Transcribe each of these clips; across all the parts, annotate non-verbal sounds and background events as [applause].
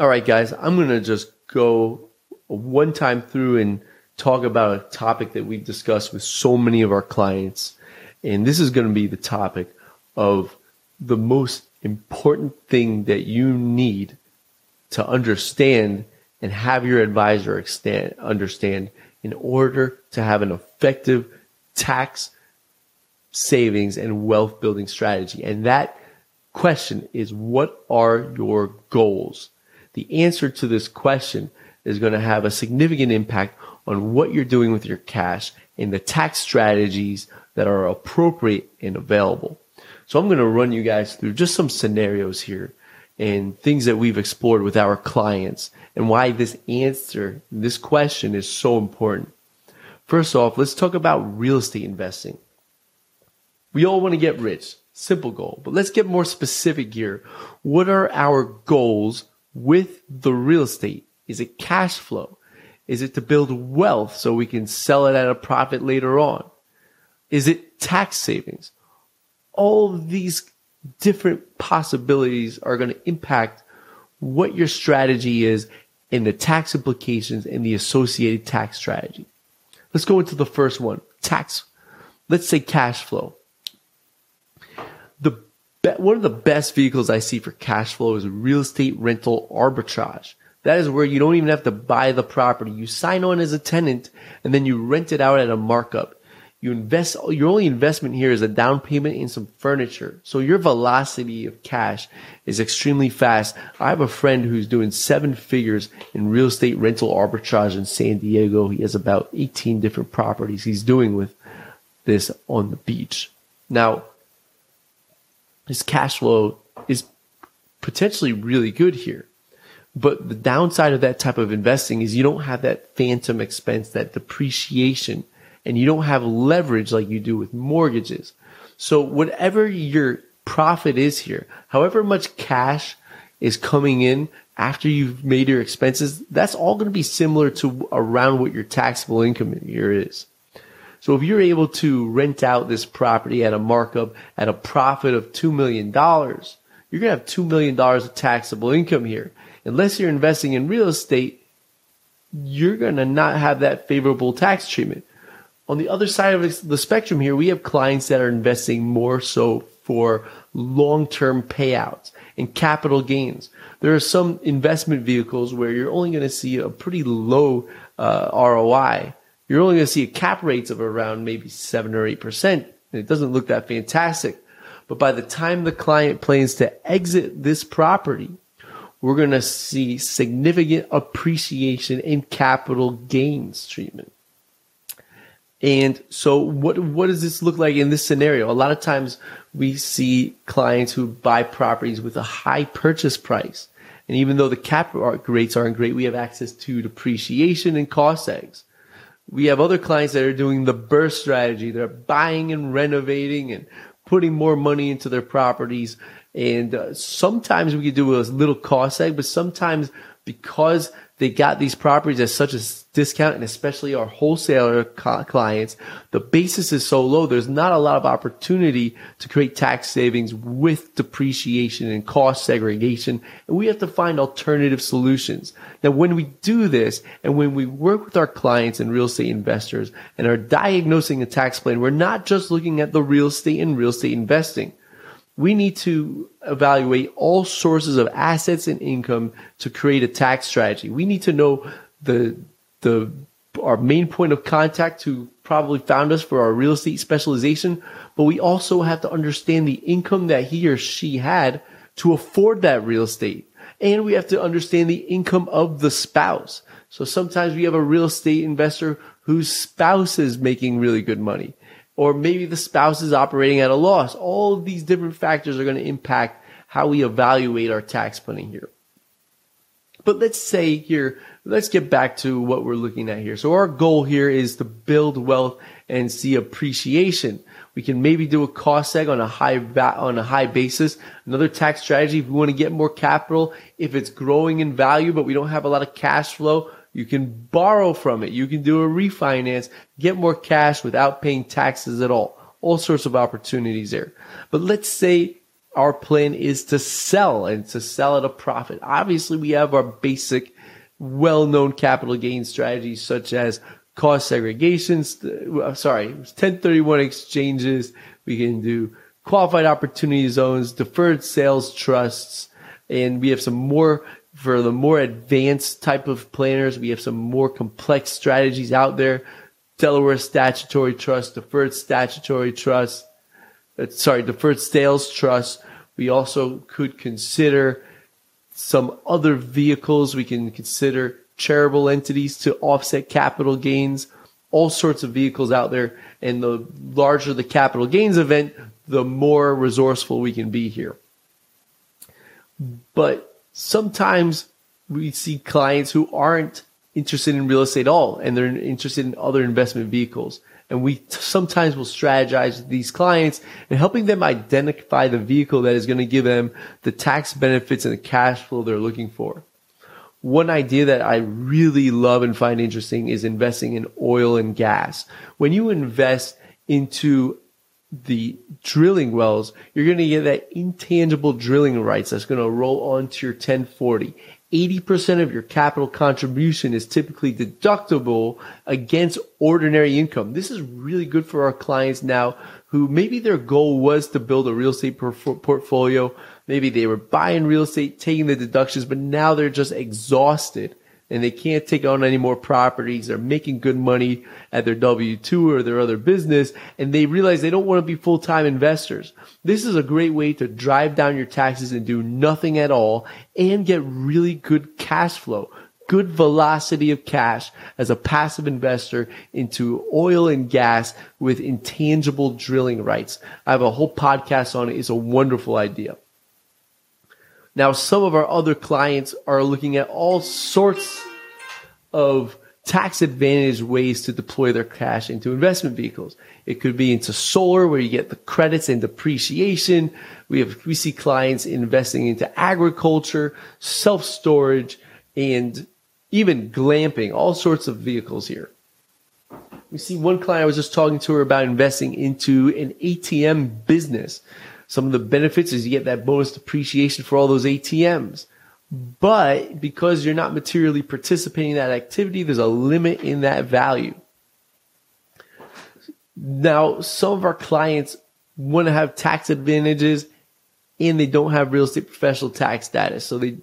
All right, guys, I'm going to just go one time through and talk about a topic that we've discussed with so many of our clients. And this is going to be the topic of the most important thing that you need to understand and have your advisor understand in order to have an effective tax savings and wealth building strategy. And that question is what are your goals? The answer to this question is going to have a significant impact on what you're doing with your cash and the tax strategies that are appropriate and available. So I'm going to run you guys through just some scenarios here and things that we've explored with our clients and why this answer, this question is so important. First off, let's talk about real estate investing. We all want to get rich. Simple goal. But let's get more specific here. What are our goals with the real estate? Is it cash flow? Is it to build wealth so we can sell it at a profit later on? Is it tax savings? All these different possibilities are going to impact what your strategy is and the tax implications and the associated tax strategy. Let's go into the first one. Tax. Let's say cash flow. One of the best vehicles I see for cash flow is real estate rental arbitrage. That is where you don't even have to buy the property. You sign on as a tenant and then you rent it out at a markup. You invest, your only investment here is a down payment in some furniture. So your velocity of cash is extremely fast. I have a friend who's doing seven figures in real estate rental arbitrage in San Diego. He has about 18 different properties he's doing with this on the beach. Now, his cash flow is potentially really good here. But the downside of that type of investing is you don't have that phantom expense, that depreciation and you don't have leverage like you do with mortgages. So whatever your profit is here, however much cash is coming in after you've made your expenses, that's all going to be similar to around what your taxable income here is. So if you're able to rent out this property at a markup at a profit of $2 million, you're going to have $2 million of taxable income here. Unless you're investing in real estate, you're going to not have that favorable tax treatment. On the other side of the spectrum here, we have clients that are investing more so for long-term payouts and capital gains. There are some investment vehicles where you're only going to see a pretty low uh, ROI. You're only going to see a cap rates of around maybe seven or eight percent. It doesn't look that fantastic. But by the time the client plans to exit this property, we're going to see significant appreciation in capital gains treatment. And so what, what does this look like in this scenario? A lot of times we see clients who buy properties with a high purchase price. And even though the cap rates aren't great, we have access to depreciation and cost segs. We have other clients that are doing the burst strategy. They're buying and renovating and putting more money into their properties. And uh, sometimes we can do a little cost seg, but sometimes because they got these properties at such a discount and especially our wholesaler clients, the basis is so low. There's not a lot of opportunity to create tax savings with depreciation and cost segregation. And we have to find alternative solutions. Now, when we do this and when we work with our clients and real estate investors and are diagnosing a tax plan, we're not just looking at the real estate and real estate investing we need to evaluate all sources of assets and income to create a tax strategy. We need to know the the our main point of contact who probably found us for our real estate specialization, but we also have to understand the income that he or she had to afford that real estate. And we have to understand the income of the spouse. So sometimes we have a real estate investor whose spouse is making really good money or maybe the spouse is operating at a loss. All of these different factors are going to impact how we evaluate our tax planning here. But let's say here, let's get back to what we're looking at here. So our goal here is to build wealth and see appreciation. We can maybe do a cost seg on a high va- on a high basis. Another tax strategy if we want to get more capital, if it's growing in value but we don't have a lot of cash flow, you can borrow from it. You can do a refinance, get more cash without paying taxes at all. All sorts of opportunities there. But let's say our plan is to sell and to sell at a profit. Obviously, we have our basic, well-known capital gain strategies such as cost segregations, uh, sorry, 1031 exchanges. We can do qualified opportunity zones, deferred sales trusts, and we have some more for the more advanced type of planners. We have some more complex strategies out there. Delaware statutory trust, deferred statutory trust, uh, sorry, deferred sales trust. We also could consider some other vehicles. We can consider charitable entities to offset capital gains, all sorts of vehicles out there. And the larger the capital gains event, the more resourceful we can be here. But sometimes we see clients who aren't interested in real estate at all and they're interested in other investment vehicles. And we t- sometimes will strategize these clients and helping them identify the vehicle that is going to give them the tax benefits and the cash flow they're looking for. One idea that I really love and find interesting is investing in oil and gas. When you invest into the drilling wells, you're going to get that intangible drilling rights that's going to roll onto your 1040. 80% of your capital contribution is typically deductible against ordinary income. This is really good for our clients now who maybe their goal was to build a real estate portfolio. Maybe they were buying real estate, taking the deductions, but now they're just exhausted and they can't take on any more properties. They're making good money at their W-2 or their other business and they realize they don't want to be full-time investors. This is a great way to drive down your taxes and do nothing at all and get really good cash flow, good velocity of cash as a passive investor into oil and gas with intangible drilling rights. I have a whole podcast on it. It's a wonderful idea. Now, some of our other clients are looking at all sorts of tax advantage ways to deploy their cash into investment vehicles. It could be into solar where you get the credits and depreciation. We have, we see clients investing into agriculture, self-storage, and even glamping, all sorts of vehicles here. We see one client I was just talking to her about investing into an ATM business. Some of the benefits is you get that bonus depreciation for all those ATMs. But because you're not materially participating in that activity, there's a limit in that value. Now, some of our clients want to have tax advantages and they don't have real estate professional tax status. So they,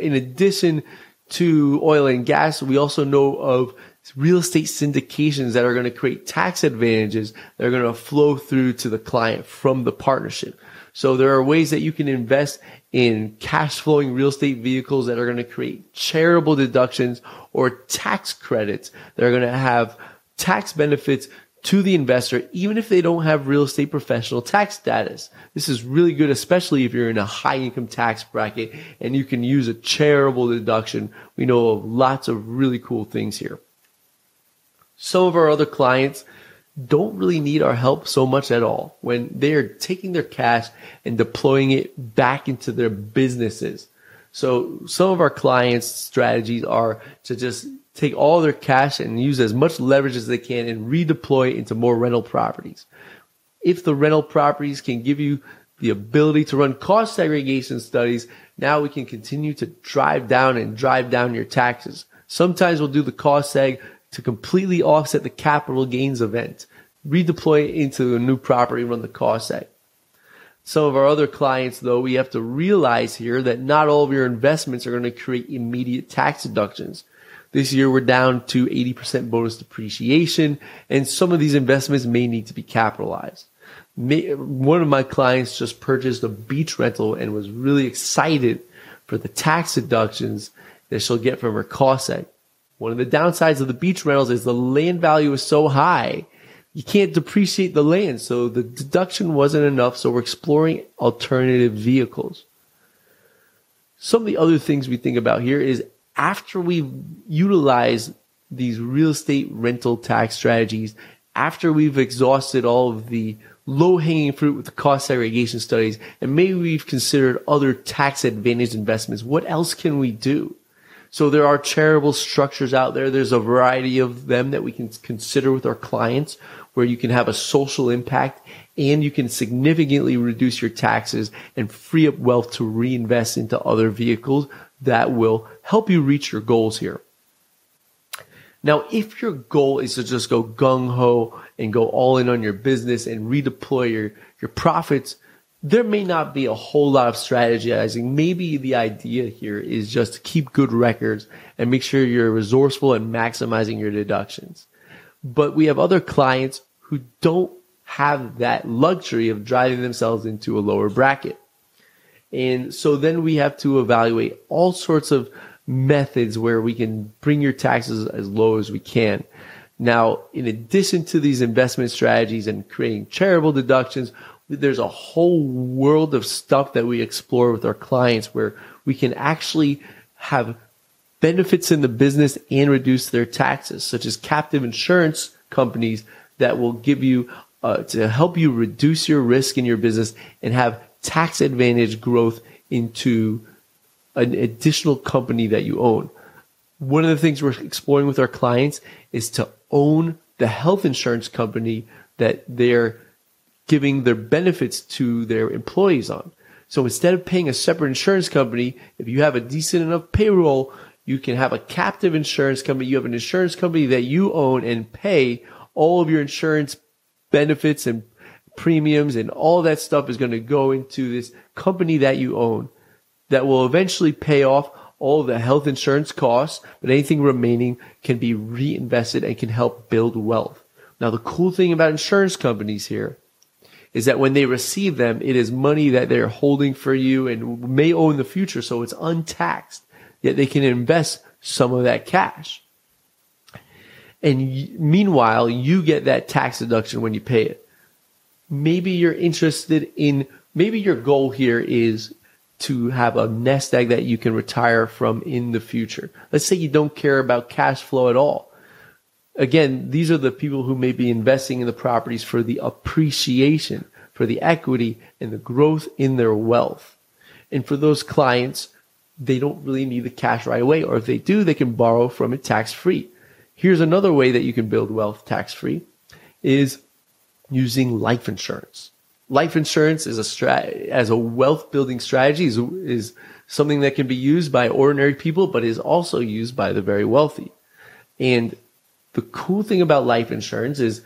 in addition to oil and gas, we also know of real estate syndications that are going to create tax advantages that are going to flow through to the client from the partnership. So there are ways that you can invest in cash flowing real estate vehicles that are going to create charitable deductions or tax credits that are going to have tax benefits to the investor, even if they don't have real estate professional tax status. This is really good, especially if you're in a high income tax bracket and you can use a charitable deduction. We know of lots of really cool things here. Some of our other clients don't really need our help so much at all when they're taking their cash and deploying it back into their businesses. So some of our clients' strategies are to just take all their cash and use as much leverage as they can and redeploy into more rental properties. If the rental properties can give you the ability to run cost segregation studies, now we can continue to drive down and drive down your taxes. Sometimes we'll do the cost seg to completely offset the capital gains event, redeploy it into a new property, run the cost seg. Some of our other clients, though, we have to realize here that not all of your investments are going to create immediate tax deductions. This year we're down to 80% bonus depreciation and some of these investments may need to be capitalized. One of my clients just purchased a beach rental and was really excited for the tax deductions that she'll get from her cost seg. One of the downsides of the beach rentals is the land value is so high. You can't depreciate the land. So the deduction wasn't enough. So we're exploring alternative vehicles. Some of the other things we think about here is after we utilize these real estate rental tax strategies, after we've exhausted all of the low hanging fruit with the cost segregation studies, and maybe we've considered other tax advantage investments, what else can we do? So there are charitable structures out there. There's a variety of them that we can consider with our clients where you can have a social impact and you can significantly reduce your taxes and free up wealth to reinvest into other vehicles that will help you reach your goals here. Now, if your goal is to just go gung ho and go all in on your business and redeploy your, your profits, there may not be a whole lot of strategizing. Maybe the idea here is just to keep good records and make sure you're resourceful and maximizing your deductions. But we have other clients who don't have that luxury of driving themselves into a lower bracket. And so then we have to evaluate all sorts of methods where we can bring your taxes as low as we can. Now, in addition to these investment strategies and creating charitable deductions, there's a whole world of stuff that we explore with our clients where we can actually have benefits in the business and reduce their taxes, such as captive insurance companies that will give you uh, to help you reduce your risk in your business and have tax advantage growth into an additional company that you own. One of the things we're exploring with our clients is to own the health insurance company that they're giving their benefits to their employees on. So instead of paying a separate insurance company, if you have a decent enough payroll, you can have a captive insurance company. You have an insurance company that you own and pay all of your insurance benefits and premiums and all that stuff is going to go into this company that you own that will eventually pay off all the health insurance costs, but anything remaining can be reinvested and can help build wealth. Now, the cool thing about insurance companies here is that when they receive them, it is money that they're holding for you and may owe in the future. So it's untaxed, yet they can invest some of that cash. And meanwhile, you get that tax deduction when you pay it. Maybe you're interested in, maybe your goal here is to have a nest egg that you can retire from in the future. Let's say you don't care about cash flow at all. Again, these are the people who may be investing in the properties for the appreciation, for the equity and the growth in their wealth. And for those clients, they don't really need the cash right away. Or if they do, they can borrow from it tax free. Here's another way that you can build wealth tax free is using life insurance. Life insurance is a strat- as a wealth building strategy is, is something that can be used by ordinary people, but is also used by the very wealthy. And the cool thing about life insurance is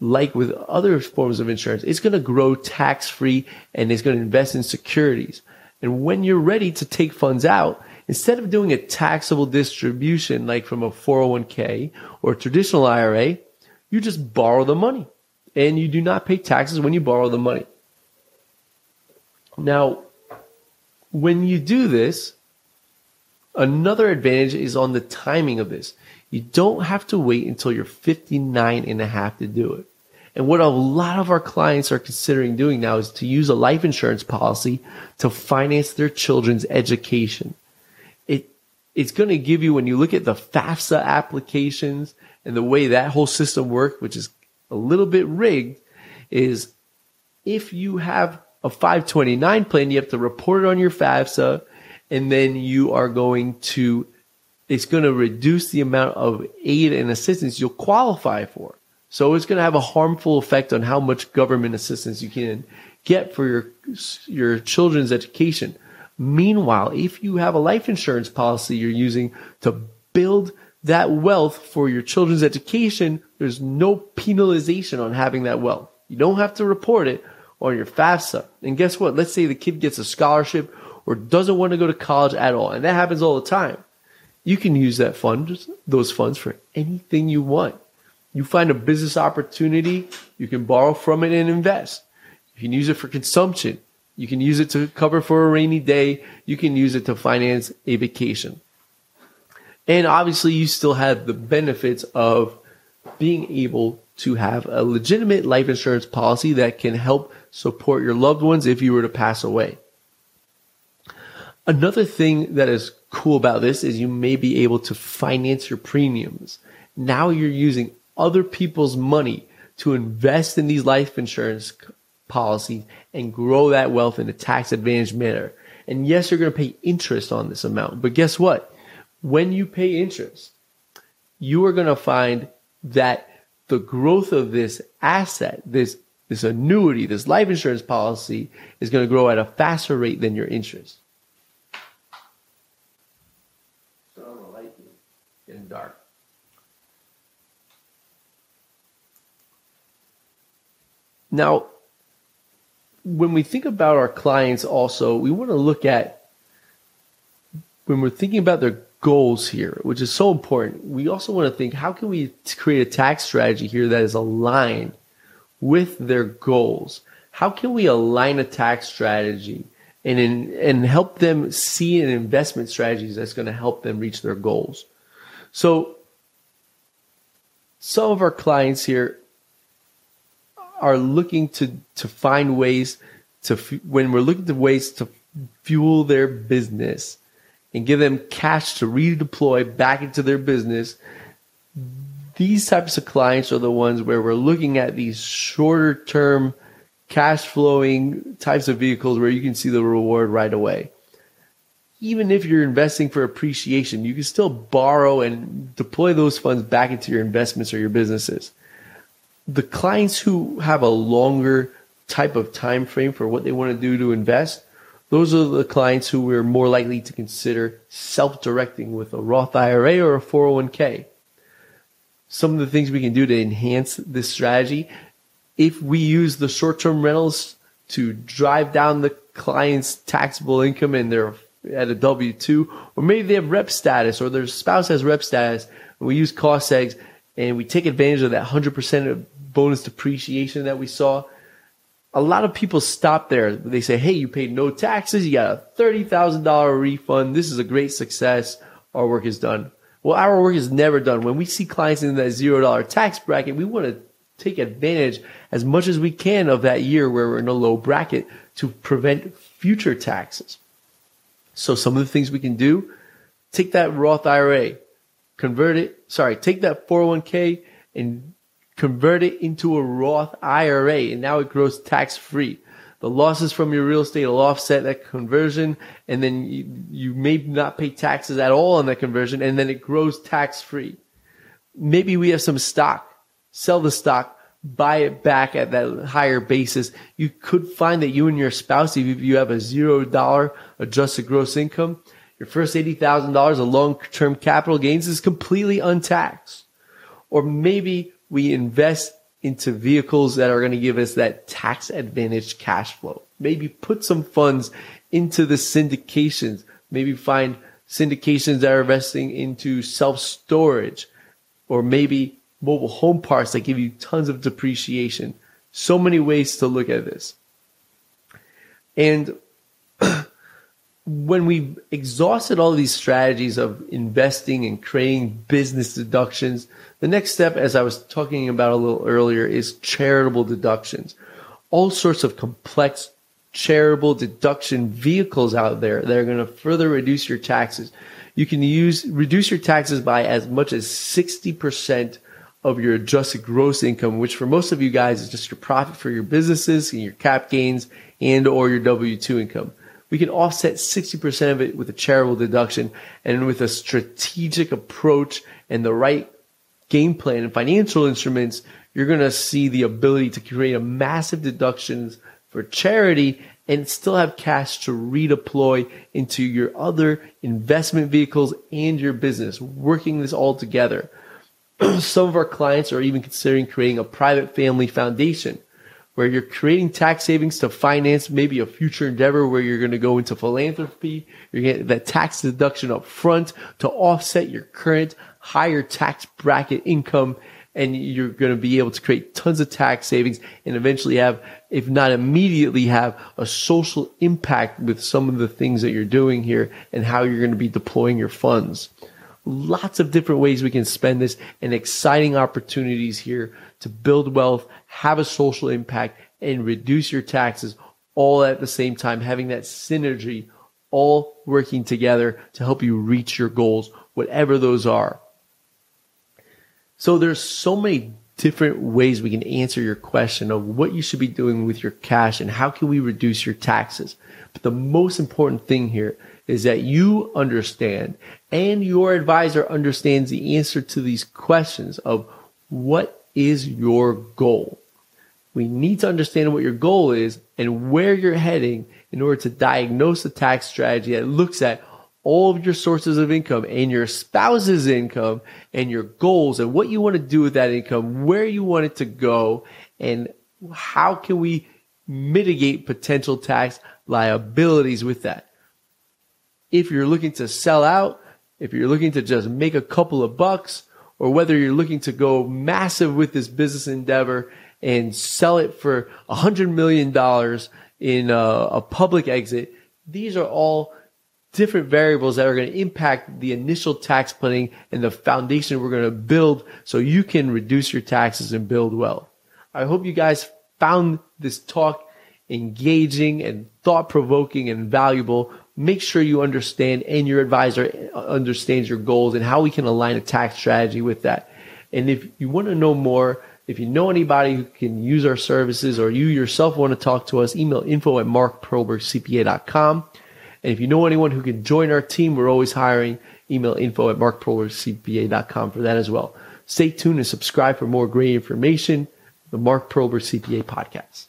like with other forms of insurance, it's going to grow tax free and it's going to invest in securities. And when you're ready to take funds out, instead of doing a taxable distribution like from a 401k or a traditional IRA, you just borrow the money and you do not pay taxes when you borrow the money. Now, when you do this, another advantage is on the timing of this. You don't have to wait until you're 59 and a half to do it. And what a lot of our clients are considering doing now is to use a life insurance policy to finance their children's education it's going to give you when you look at the FAFSA applications and the way that whole system works, which is a little bit rigged, is if you have a 529 plan, you have to report it on your FAFSA, and then you are going to, it's going to reduce the amount of aid and assistance you'll qualify for. So it's going to have a harmful effect on how much government assistance you can get for your your children's education. Meanwhile, if you have a life insurance policy you're using to build that wealth for your children's education, there's no penalization on having that wealth. You don't have to report it on your FAFSA. And guess what? Let's say the kid gets a scholarship or doesn't want to go to college at all. And that happens all the time. You can use that fund, those funds for anything you want. You find a business opportunity, you can borrow from it and invest. You can use it for consumption. You can use it to cover for a rainy day. You can use it to finance a vacation. And obviously, you still have the benefits of being able to have a legitimate life insurance policy that can help support your loved ones if you were to pass away. Another thing that is cool about this is you may be able to finance your premiums. Now you're using other people's money to invest in these life insurance policies and grow that wealth in a tax advantaged manner. And yes, you're going to pay interest on this amount, but guess what? when you pay interest, you are going to find that the growth of this asset, this this annuity, this life insurance policy is going to grow at a faster rate than your interest. Getting dark. Now, when we think about our clients also, we want to look at when we're thinking about their goals here, which is so important, we also want to think how can we create a tax strategy here that is aligned with their goals? How can we align a tax strategy and in, and help them see an investment strategies that's going to help them reach their goals? So some of our clients here are looking to to find ways to when we're looking to ways to fuel their business and give them cash to redeploy back into their business these types of clients are the ones where we're looking at these shorter term cash flowing types of vehicles where you can see the reward right away even if you're investing for appreciation you can still borrow and deploy those funds back into your investments or your businesses the clients who have a longer type of time frame for what they want to do to invest, those are the clients who we're more likely to consider self-directing with a Roth IRA or a 401k. Some of the things we can do to enhance this strategy, if we use the short-term rentals to drive down the client's taxable income and they're at a W-2, or maybe they have rep status or their spouse has rep status, and we use cost segs and we take advantage of that 100% of bonus depreciation that we saw, a lot of people stop there. They say, Hey, you paid no taxes. You got a $30,000 refund. This is a great success. Our work is done. Well, our work is never done. When we see clients in that zero dollar tax bracket, we want to take advantage as much as we can of that year where we're in a low bracket to prevent future taxes. So some of the things we can do, take that Roth IRA, convert it, sorry, take that 401k and convert it into a Roth IRA, and now it grows tax free. The losses from your real estate will offset that conversion, and then you, you may not pay taxes at all on that conversion, and then it grows tax free. Maybe we have some stock, sell the stock, buy it back at that higher basis. You could find that you and your spouse, if you have a zero dollar adjusted gross income, your first $80,000 of long term capital gains is completely untaxed. Or maybe we invest into vehicles that are going to give us that tax advantage cash flow. Maybe put some funds into the syndications. Maybe find syndications that are investing into self storage or maybe mobile home parts that give you tons of depreciation. So many ways to look at this. And [clears throat] when we've exhausted all these strategies of investing and creating business deductions, the next step, as I was talking about a little earlier, is charitable deductions. All sorts of complex charitable deduction vehicles out there that are going to further reduce your taxes. You can use, reduce your taxes by as much as 60% of your adjusted gross income, which for most of you guys is just your profit for your businesses and your cap gains and or your W-2 income we can offset 60% of it with a charitable deduction and with a strategic approach and the right game plan and financial instruments, you're going to see the ability to create a massive deductions for charity and still have cash to redeploy into your other investment vehicles and your business, working this all together. [clears throat] Some of our clients are even considering creating a private family foundation where you're creating tax savings to finance maybe a future endeavor where you're going to go into philanthropy. You're getting that tax deduction up front to offset your current higher tax bracket income. And you're going to be able to create tons of tax savings and eventually have, if not immediately have a social impact with some of the things that you're doing here and how you're going to be deploying your funds. Lots of different ways we can spend this and exciting opportunities here to build wealth, have a social impact, and reduce your taxes all at the same time, having that synergy all working together to help you reach your goals, whatever those are. So there's so many different ways we can answer your question of what you should be doing with your cash and how can we reduce your taxes. But the most important thing here is that you understand and your advisor understands the answer to these questions of what is your goal? We need to understand what your goal is and where you're heading in order to diagnose a tax strategy that looks at all of your sources of income and your spouse's income and your goals and what you want to do with that income, where you want it to go, and how can we mitigate potential tax liabilities with that. If you're looking to sell out, if you're looking to just make a couple of bucks, or whether you're looking to go massive with this business endeavor and sell it for a hundred million dollars in a, a public exit, these are all different variables that are going to impact the initial tax planning and the foundation we're going to build so you can reduce your taxes and build wealth. I hope you guys found this talk engaging and thought provoking and valuable. Make sure you understand and your advisor understands your goals and how we can align a tax strategy with that. And if you want to know more, if you know anybody who can use our services or you yourself want to talk to us, email info at markperlbergcpa.com. And if you know anyone who can join our team, we're always hiring. Email info at markperlbergcpa.com for that as well. Stay tuned and subscribe for more great information. The Mark Perlberg CPA Podcast.